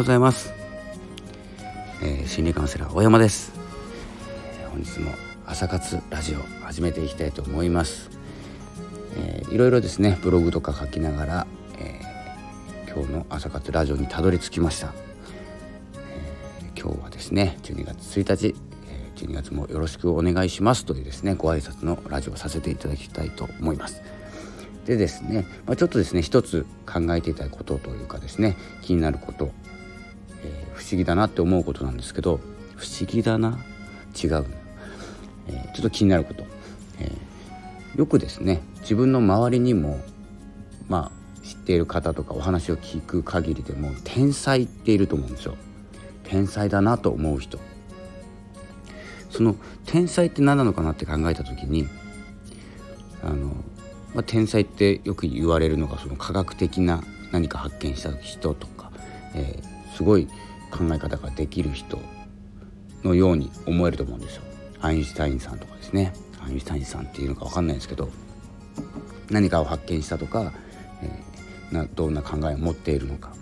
ようございます、えー、心理カウンセラー大山です、えー、本日も朝活ラジオ始めていきたいと思います、えー、いろいろですねブログとか書きながら、えー、今日の朝活ラジオにたどり着きました、えー、今日はですね12月1日え12月もよろしくお願いします。というですねご挨拶のラジオをさせていただきたいと思います。でですね、まあ、ちょっとですね一つ考えていたことというかですね気になること、えー、不思議だなって思うことなんですけど不思議だな？違う、えー、ちょっと気になること、えー、よくですね自分の周りにもまあ知っている方とかお話を聞く限りでも天才っていると思うんですよ。天才だなと思う人。その天才って何なのかなって考えた時にあのまあ、天才ってよく言われるのがその科学的な何か発見した人とか、えー、すごい考え方ができる人のように思えると思うんですよ。アインシュタインさんとかですね。アインシュタインさんっていうのか分かんないですけど。何かを発見したとか、えー、などんな考えを持っているのか。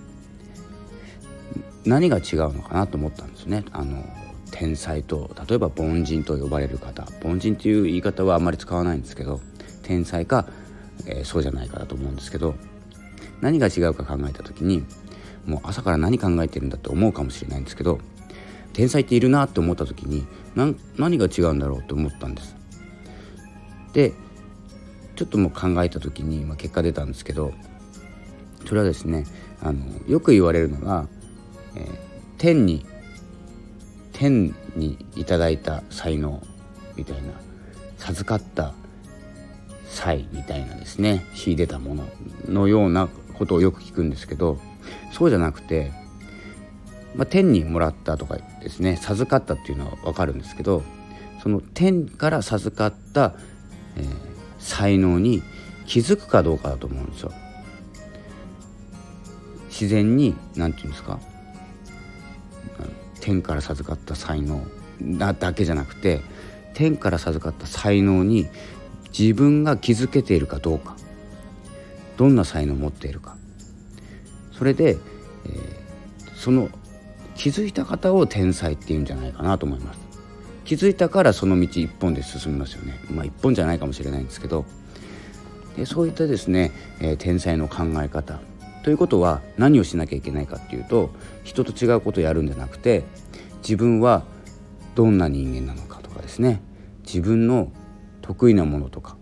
何が違うのかなと思ったんですね。あの天才と例えば凡人と呼ばれる方。凡人っていう言い方はあんまり使わないんですけど天才か、えー、そうじゃないかだと思うんですけど。何が違うか考えた時にもう朝から何考えてるんだって思うかもしれないんですけど天才っているなって思った時に何が違うんだろうって思ったんです。でちょっともう考えた時に、まあ、結果出たんですけどそれはですねあのよく言われるのが、えー、天に天にいただいた才能みたいな授かった才みたいなですね秀でたもののようなことをよく聞くんですけどそうじゃなくて、まあ、天にもらったとかですね授かったっていうのは分かるんですけどその天から授かった、えー、才能に気づくかどうかだと思うんですよ。自然に何て言うんですか天から授かった才能だけじゃなくて天から授かった才能に自分が気づけているかどうかどんな才能を持っているかそれで、えー、その気づいた方を天才っていうんじゃないかなと思います。気づいたからその道一本で進みますよね。まあ一本じゃないかもしれないんですけど。でそういったですね、えー、天才の考え方。ということは何をしなきゃいけないかっていうと人と違うことをやるんじゃなくて自分はどんな人間なのかとかですね。自分の得意なものとか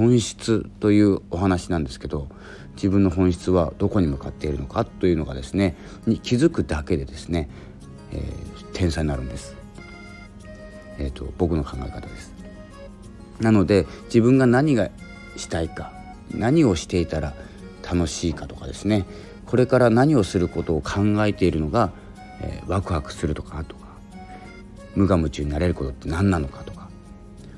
本質というお話なんですけど自分の本質はどこに向かっているのかというのがですねに気づくだけでですね、えー、天才になるんです、えーと、僕の考え方です。なので自分が何がしたいか何をしていたら楽しいかとかですねこれから何をすることを考えているのが、えー、ワクワクするとかとか無我夢中になれることって何なのかとか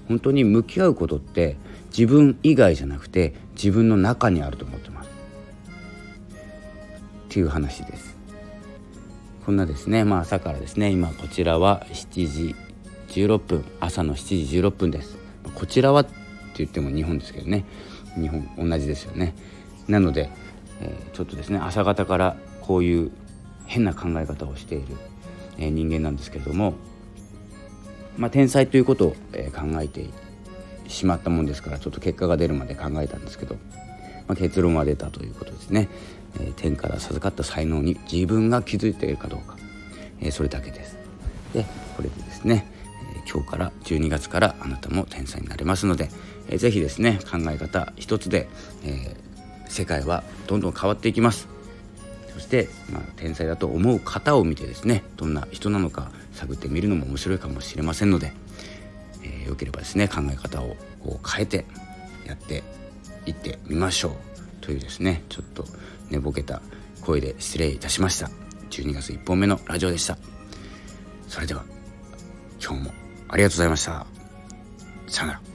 本当に向き合うことって自分以外じゃなくて自分の中にあると思ってます。っていう話です。こんなですね。まあ朝からですね。今こちらは7時16分。朝の7時16分です。こちらはって言っても日本ですけどね。日本同じですよね。なので、えー、ちょっとですね。朝方からこういう変な考え方をしている、えー、人間なんですけれども。まあ、天才ということを、え考えてしまったもんですからちょっと結果が出るまで考えたんですけど、まあ、結論は出たということですね、えー、天から授かった才能に自分が気づいているかどうか、えー、それだけです。でこれでですね、えー、今日から12月からあなたも天才になれますので、えー、ぜひですね考え方一つで、え世界はどんどん変わっていきます。そして、まあ、天才だと思う方を見てですねどんな人なのか探ってみるのも面白いかもしれませんので、えー、よければですね考え方をこう変えてやっていってみましょうというですねちょっと寝ぼけた声で失礼いたしました。12月1本目のラジオでした。それでは今日もありがとうございました。さよなら。